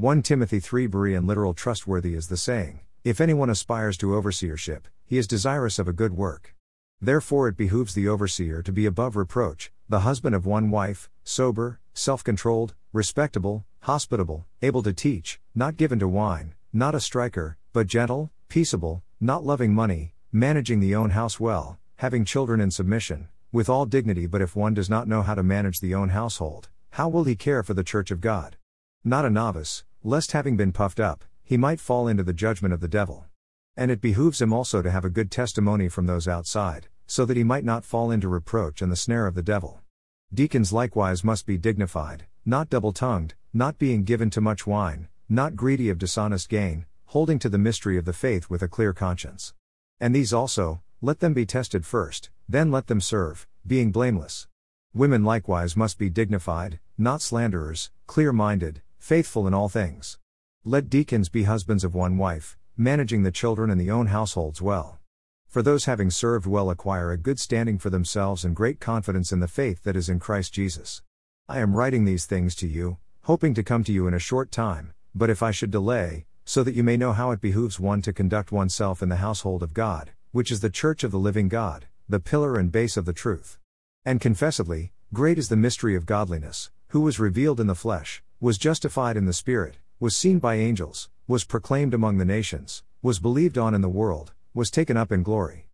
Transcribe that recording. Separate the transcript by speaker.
Speaker 1: 1 Timothy 3 Berean literal trustworthy is the saying, If anyone aspires to overseership, he is desirous of a good work. Therefore it behooves the overseer to be above reproach, the husband of one wife, sober, self controlled, respectable, hospitable, able to teach, not given to wine, not a striker, but gentle, peaceable, not loving money, managing the own house well, having children in submission, with all dignity. But if one does not know how to manage the own household, how will he care for the church of God? Not a novice, lest having been puffed up, he might fall into the judgment of the devil. And it behooves him also to have a good testimony from those outside, so that he might not fall into reproach and the snare of the devil. Deacons likewise must be dignified, not double tongued, not being given to much wine, not greedy of dishonest gain, holding to the mystery of the faith with a clear conscience. And these also, let them be tested first, then let them serve, being blameless. Women likewise must be dignified, not slanderers, clear minded, faithful in all things. Let deacons be husbands of one wife, managing the children and the own households well. For those having served well acquire a good standing for themselves and great confidence in the faith that is in Christ Jesus. I am writing these things to you, hoping to come to you in a short time, but if I should delay, so that you may know how it behooves one to conduct oneself in the household of God, which is the church of the living God, the pillar and base of the truth. And confessedly, great is the mystery of godliness, who was revealed in the flesh, was justified in the Spirit, was seen by angels, was proclaimed among the nations, was believed on in the world, was taken up in glory.